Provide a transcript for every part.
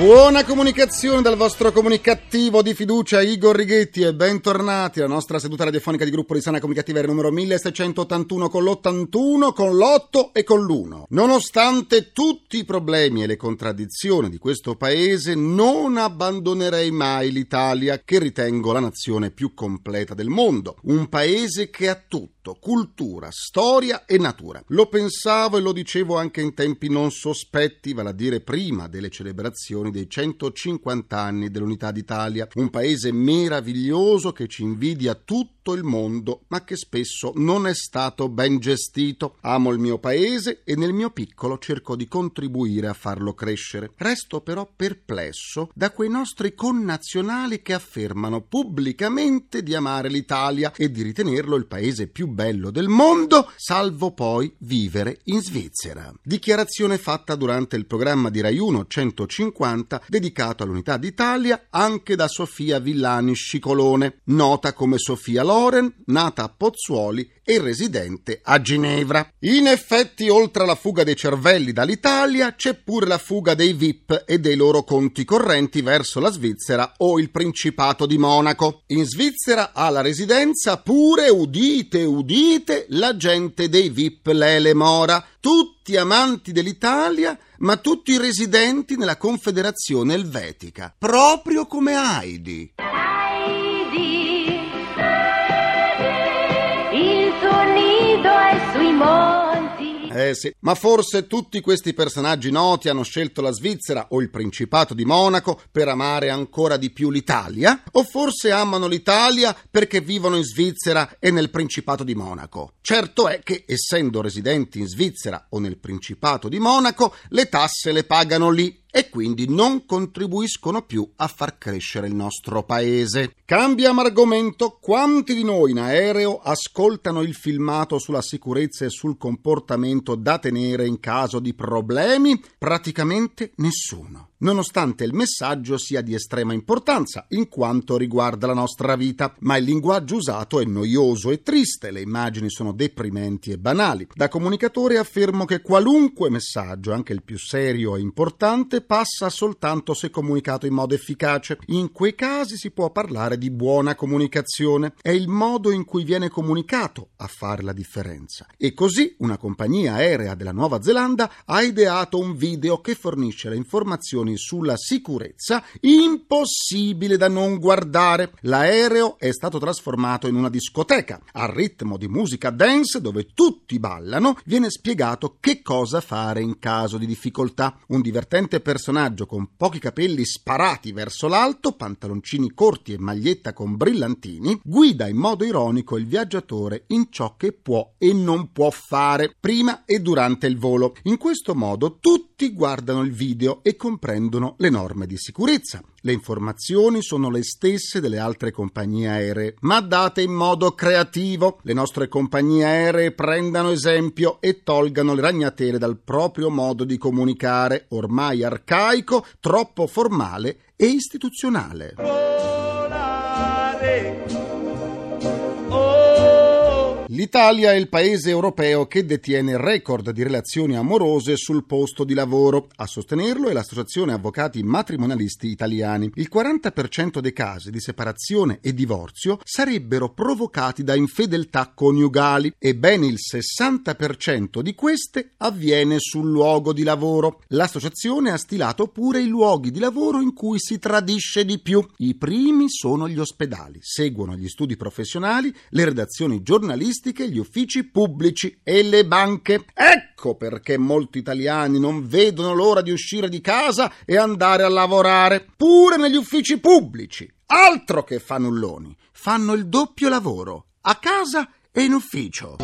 Buona comunicazione dal vostro comunicativo di fiducia Igor Righetti e bentornati alla nostra seduta radiofonica di gruppo di sana comunicativa numero 1681 con l'81, con l'8 e con l'1. Nonostante tutti i problemi e le contraddizioni di questo paese, non abbandonerei mai l'Italia che ritengo la nazione più completa del mondo. Un paese che ha tutto, cultura, storia e natura. Lo pensavo e lo dicevo anche in tempi non sospetti, vale a dire prima delle celebrazioni dei 150 anni dell'Unità d'Italia. Un paese meraviglioso che ci invidia tutto il mondo, ma che spesso non è stato ben gestito. Amo il mio paese e nel mio piccolo cerco di contribuire a farlo crescere. Resto però perplesso da quei nostri connazionali che affermano pubblicamente di amare l'Italia e di ritenerlo il paese più bello del mondo, salvo poi vivere in Svizzera. Dichiarazione fatta durante il programma di Rai 1 150 dedicato all'unità d'Italia anche da Sofia Villani Scicolone, nota come Sofia Loren, nata a Pozzuoli e residente a Ginevra. In effetti, oltre alla fuga dei cervelli dall'Italia, c'è pure la fuga dei VIP e dei loro conti correnti verso la Svizzera o il Principato di Monaco. In Svizzera ha la residenza pure, udite, udite, la gente dei VIP Lele Mora, tutti amanti dell'Italia, ma tutti residenti nella Confederazione Elvetica, proprio come Heidi. Sì, ma forse tutti questi personaggi noti hanno scelto la Svizzera o il Principato di Monaco per amare ancora di più l'Italia? O forse amano l'Italia perché vivono in Svizzera e nel Principato di Monaco? Certo è che, essendo residenti in Svizzera o nel Principato di Monaco, le tasse le pagano lì e quindi non contribuiscono più a far crescere il nostro paese. Cambiamo argomento. Quanti di noi in aereo ascoltano il filmato sulla sicurezza e sul comportamento da tenere in caso di problemi? Praticamente nessuno nonostante il messaggio sia di estrema importanza in quanto riguarda la nostra vita, ma il linguaggio usato è noioso e triste, le immagini sono deprimenti e banali. Da comunicatore affermo che qualunque messaggio, anche il più serio e importante, passa soltanto se comunicato in modo efficace. In quei casi si può parlare di buona comunicazione. È il modo in cui viene comunicato a fare la differenza. E così una compagnia aerea della Nuova Zelanda ha ideato un video che fornisce le informazioni sulla sicurezza impossibile da non guardare. L'aereo è stato trasformato in una discoteca. Al ritmo di musica dance dove tutti ballano viene spiegato che cosa fare in caso di difficoltà. Un divertente personaggio con pochi capelli sparati verso l'alto, pantaloncini corti e maglietta con brillantini, guida in modo ironico il viaggiatore in ciò che può e non può fare prima e durante il volo. In questo modo tutti guardano il video e comprendono le norme di sicurezza. Le informazioni sono le stesse delle altre compagnie aeree, ma date in modo creativo. Le nostre compagnie aeree prendano esempio e tolgano le ragnatele dal proprio modo di comunicare, ormai arcaico, troppo formale e istituzionale. L'Italia è il paese europeo che detiene il record di relazioni amorose sul posto di lavoro. A sostenerlo è l'Associazione Avvocati Matrimonialisti Italiani. Il 40% dei casi di separazione e divorzio sarebbero provocati da infedeltà coniugali e ben il 60% di queste avviene sul luogo di lavoro. L'associazione ha stilato pure i luoghi di lavoro in cui si tradisce di più. I primi sono gli ospedali, seguono gli studi professionali, le redazioni giornalistiche gli uffici pubblici e le banche. Ecco perché molti italiani non vedono l'ora di uscire di casa e andare a lavorare, pure negli uffici pubblici. Altro che fanulloni, fanno il doppio lavoro, a casa e in ufficio.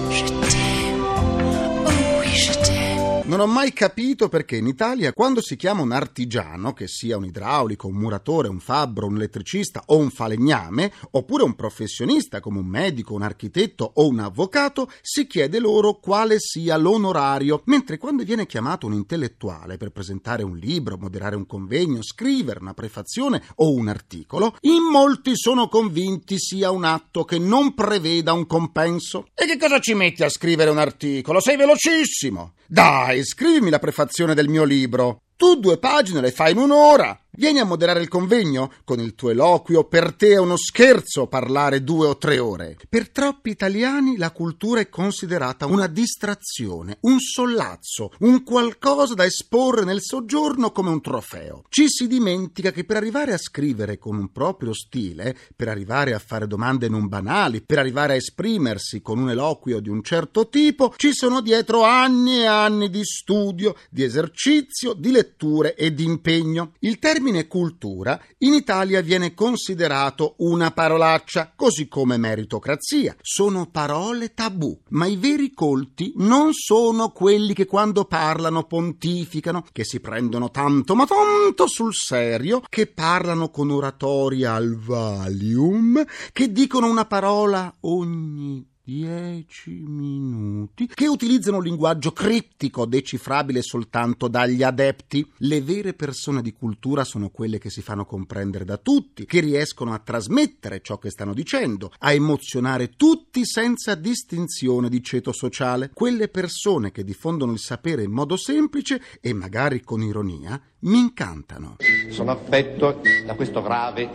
Non ho mai capito perché in Italia quando si chiama un artigiano, che sia un idraulico, un muratore, un fabbro, un elettricista o un falegname, oppure un professionista come un medico, un architetto o un avvocato, si chiede loro quale sia l'onorario, mentre quando viene chiamato un intellettuale per presentare un libro, moderare un convegno, scrivere una prefazione o un articolo, in molti sono convinti sia un atto che non preveda un compenso. E che cosa ci metti a scrivere un articolo? Sei velocissimo! Dai, scrivimi la prefazione del mio libro. Tu due pagine le fai in un'ora. Vieni a moderare il convegno? Con il tuo eloquio per te è uno scherzo parlare due o tre ore. Per troppi italiani la cultura è considerata una distrazione, un sollazzo, un qualcosa da esporre nel soggiorno come un trofeo. Ci si dimentica che per arrivare a scrivere con un proprio stile, per arrivare a fare domande non banali, per arrivare a esprimersi con un eloquio di un certo tipo, ci sono dietro anni e anni di studio, di esercizio, di letture e di impegno. Il termine termine cultura in Italia viene considerato una parolaccia, così come meritocrazia. Sono parole tabù, ma i veri colti non sono quelli che quando parlano pontificano, che si prendono tanto, ma tanto sul serio, che parlano con oratoria al Valium, che dicono una parola ogni Dieci minuti che utilizzano un linguaggio criptico decifrabile soltanto dagli adepti. Le vere persone di cultura sono quelle che si fanno comprendere da tutti, che riescono a trasmettere ciò che stanno dicendo, a emozionare tutti senza distinzione di ceto sociale. Quelle persone che diffondono il sapere in modo semplice e magari con ironia mi incantano. Sono affetto da questo grave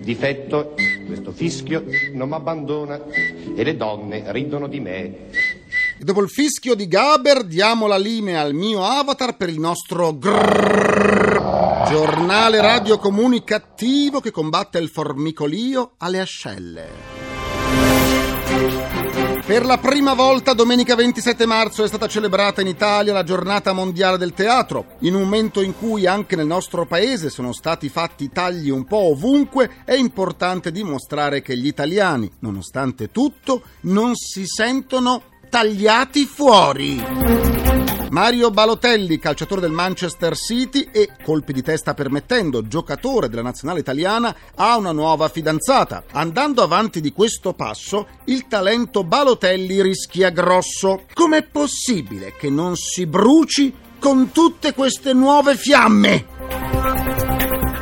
difetto, questo fischio non mi abbandona e le donne ridono di me. E dopo il fischio di Gaber diamo la linea al mio avatar per il nostro grrrr, giornale radio comunicativo che combatte il formicolio alle ascelle. Per la prima volta domenica 27 marzo è stata celebrata in Italia la giornata mondiale del teatro. In un momento in cui anche nel nostro paese sono stati fatti tagli un po' ovunque, è importante dimostrare che gli italiani, nonostante tutto, non si sentono tagliati fuori. Mario Balotelli, calciatore del Manchester City e, colpi di testa permettendo, giocatore della nazionale italiana, ha una nuova fidanzata. Andando avanti di questo passo, il talento Balotelli rischia grosso. Com'è possibile che non si bruci con tutte queste nuove fiamme?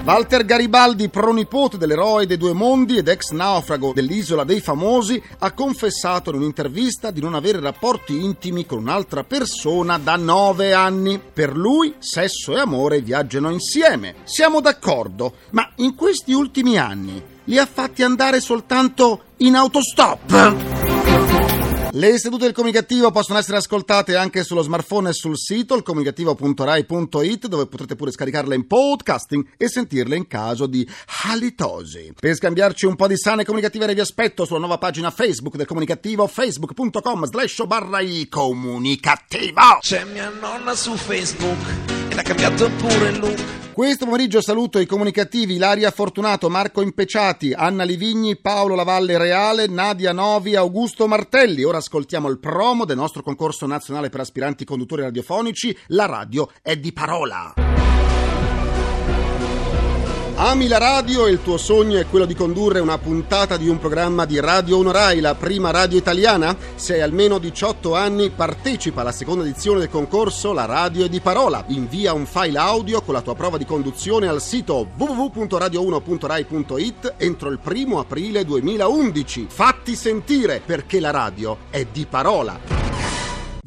Walter Garibaldi, pronipote dell'eroe dei due mondi ed ex naufrago dell'isola dei famosi, ha confessato in un'intervista di non avere rapporti intimi con un'altra persona da nove anni. Per lui, sesso e amore viaggiano insieme. Siamo d'accordo, ma in questi ultimi anni li ha fatti andare soltanto in autostop. Le sedute del comunicativo possono essere ascoltate anche sullo smartphone e sul sito ilcomunicativo.rai.it dove potrete pure scaricarle in podcasting e sentirle in caso di halitosi. Per scambiarci un po' di sane comunicative vi aspetto sulla nuova pagina Facebook del comunicativo facebook.com slash barra i comunicativo. C'è mia nonna su Facebook e l'ha cambiato pure il look. Questo pomeriggio saluto i comunicativi Ilaria Fortunato, Marco Impeciati, Anna Livigni, Paolo Lavalle Reale, Nadia Novi, Augusto Martelli. Ora ascoltiamo il promo del nostro concorso nazionale per aspiranti conduttori radiofonici. La radio è di parola. Ami la radio e il tuo sogno è quello di condurre una puntata di un programma di Radio 1 Rai, la prima radio italiana? Se hai almeno 18 anni, partecipa alla seconda edizione del concorso La radio è di parola. Invia un file audio con la tua prova di conduzione al sito www.radio1.rai.it entro il primo aprile 2011. Fatti sentire perché la radio è di parola.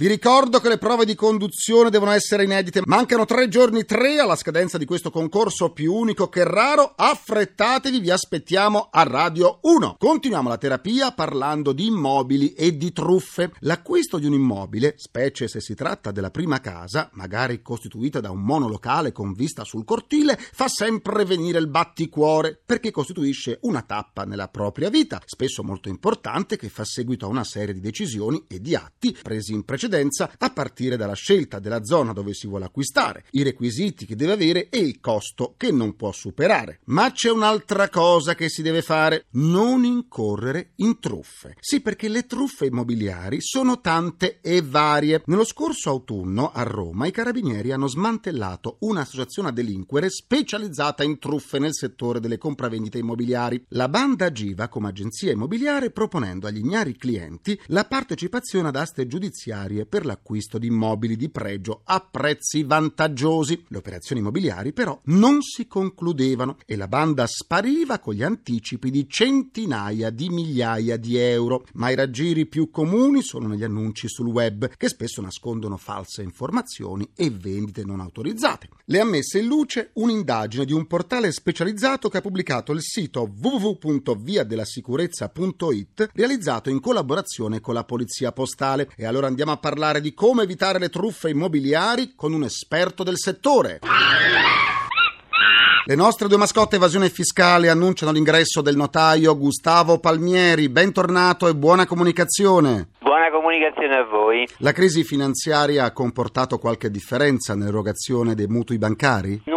Vi ricordo che le prove di conduzione devono essere inedite. Mancano tre giorni, tre alla scadenza di questo concorso più unico che raro. Affrettatevi, vi aspettiamo a Radio 1. Continuiamo la terapia parlando di immobili e di truffe. L'acquisto di un immobile, specie se si tratta della prima casa, magari costituita da un monolocale con vista sul cortile, fa sempre venire il batticuore perché costituisce una tappa nella propria vita, spesso molto importante che fa seguito a una serie di decisioni e di atti presi in precedenza precedenza a partire dalla scelta della zona dove si vuole acquistare, i requisiti che deve avere e il costo che non può superare. Ma c'è un'altra cosa che si deve fare, non incorrere in truffe. Sì, perché le truffe immobiliari sono tante e varie. Nello scorso autunno a Roma i carabinieri hanno smantellato un'associazione a delinquere specializzata in truffe nel settore delle compravendite immobiliari. La banda agiva come agenzia immobiliare proponendo agli ignari clienti la partecipazione ad aste giudiziarie per l'acquisto di immobili di pregio a prezzi vantaggiosi. Le operazioni immobiliari però non si concludevano e la banda spariva con gli anticipi di centinaia di migliaia di euro. Ma i raggiri più comuni sono negli annunci sul web che spesso nascondono false informazioni e vendite non autorizzate. Le ha messe in luce un'indagine di un portale specializzato che ha pubblicato il sito www.viadellasicurezza.it realizzato in collaborazione con la Polizia Postale. E allora andiamo a parlare di come evitare le truffe immobiliari con un esperto del settore. Le nostre due mascotte evasione fiscale annunciano l'ingresso del notaio Gustavo Palmieri. Bentornato e buona comunicazione. Buona comunicazione a voi. La crisi finanziaria ha comportato qualche differenza nell'erogazione dei mutui bancari? I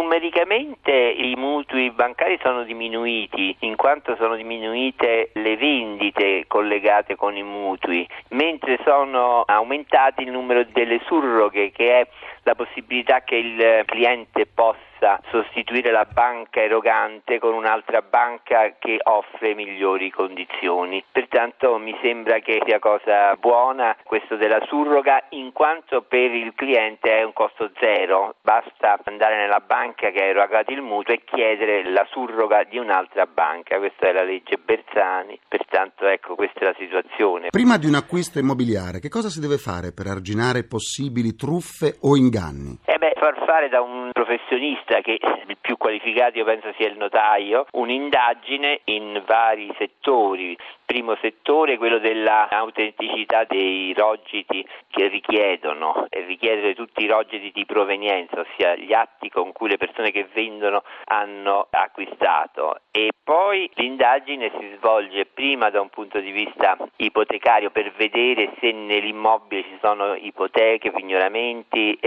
mutui bancari sono diminuiti in quanto sono diminuite le vendite collegate con i mutui, mentre sono aumentati il numero delle surroghe che è la possibilità che il cliente possa sostituire la banca erogante con un'altra banca che offre migliori condizioni. Pertanto mi sembra che sia cosa buona questo della surroga in quanto per il cliente è un costo zero, basta andare nella banca che ha erogato il mutuo e chiedere la surroga di un'altra banca, questa è la legge Bersani, pertanto ecco questa è la situazione. Prima di un acquisto immobiliare, che cosa si deve fare per arginare possibili truffe o inganni? Eh beh, far fare da un professionista che il più qualificato io penso sia il notaio, un'indagine in vari settori. Primo settore quello dell'autenticità dei rogiti che richiedono e richiedere tutti i rogiti di provenienza, ossia gli atti con cui le persone che vendono hanno acquistato e poi l'indagine si svolge prima da un punto di vista ipotecario per vedere se nell'immobile ci sono ipoteche, pignoramenti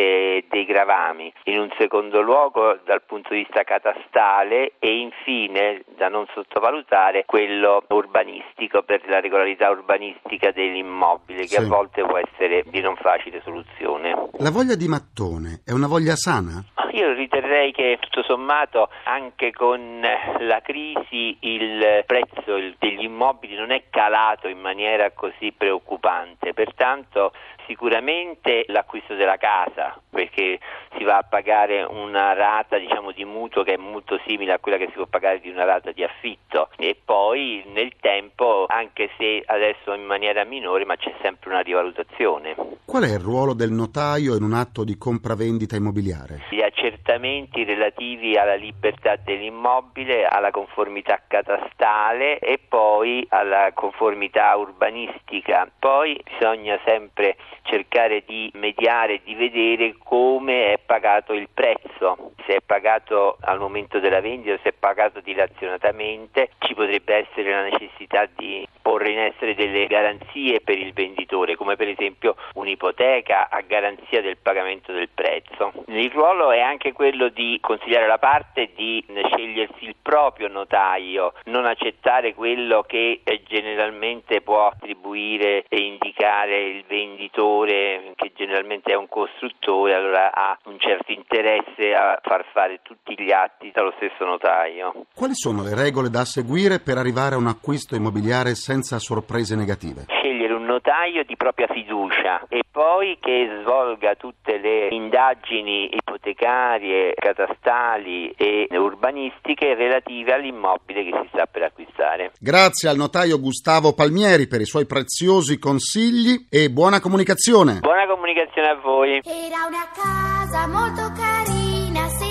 dei gravami, in un secondo luogo dal punto di vista catastale e infine da non sottovalutare quello urbanistico per la regolarità urbanistica dell'immobile che Sì. a volte può essere di non facile soluzione. La voglia di mattone è una voglia sana? Io riterrei che tutto sommato anche con la crisi il prezzo degli immobili non è calato in maniera così preoccupante, pertanto sicuramente l'acquisto della casa perché si va a pagare una rata diciamo di mutuo che è molto simile a quella che si può pagare di una rata di affitto e poi nel tempo anche se adesso in maniera minore ma c'è sempre una rivalutazione. Qual è il ruolo del notaio in un atto di compravendita immobiliare? gli accertamenti relativi alla libertà dell'immobile, alla conformità catastale e poi alla conformità urbanistica. Poi bisogna sempre cercare di mediare di vedere come è pagato il prezzo, se è pagato al momento della vendita o se è pagato dilazionatamente, ci potrebbe essere la necessità di porre in essere delle garanzie per il venditore, come per esempio un'ipoteca a garanzia del pagamento del prezzo. Il ruolo è anche quello di consigliare la parte di scegliersi il proprio notaio, non accettare quello che generalmente può attribuire e indicare il venditore, che generalmente è un costruttore, allora ha un certo interesse a far fare tutti gli atti dallo stesso notaio. Quali sono le regole da seguire per arrivare a un acquisto immobiliare senza sorprese negative? scegliere un notaio di propria fiducia e poi che svolga tutte le indagini ipotecarie, catastali e urbanistiche relative all'immobile che si sta per acquistare. Grazie al notaio Gustavo Palmieri per i suoi preziosi consigli e buona comunicazione. Buona comunicazione a voi. Era una casa molto carina,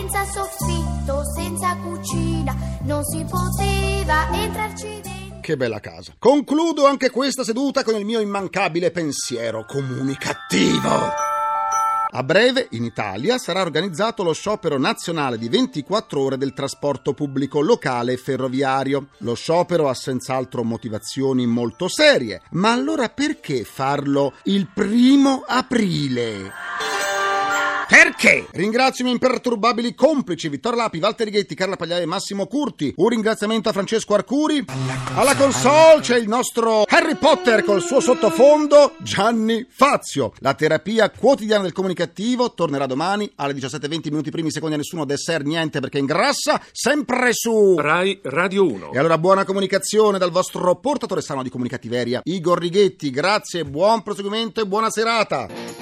senza soffitto, senza cucina, non si poteva entrarci dentro. Che bella casa. Concludo anche questa seduta con il mio immancabile pensiero comunicativo. A breve, in Italia, sarà organizzato lo sciopero nazionale di 24 ore del trasporto pubblico locale e ferroviario. Lo sciopero ha senz'altro motivazioni molto serie, ma allora perché farlo il primo aprile? Perché? Ringrazio i miei imperturbabili complici Vittorio Lapi, Valtteri Ghetti, Carla Pagliai e Massimo Curti. Un ringraziamento a Francesco Arcuri. Alla console c'è il nostro Harry Potter col suo sottofondo Gianni Fazio. La terapia quotidiana del comunicativo tornerà domani alle 17.20 minuti primi secondi a nessuno dessert niente perché ingrassa sempre su Rai Radio 1. e allora buona comunicazione dal vostro portatore sano di comunicativeria Igor Righetti. Grazie, buon proseguimento e buona serata.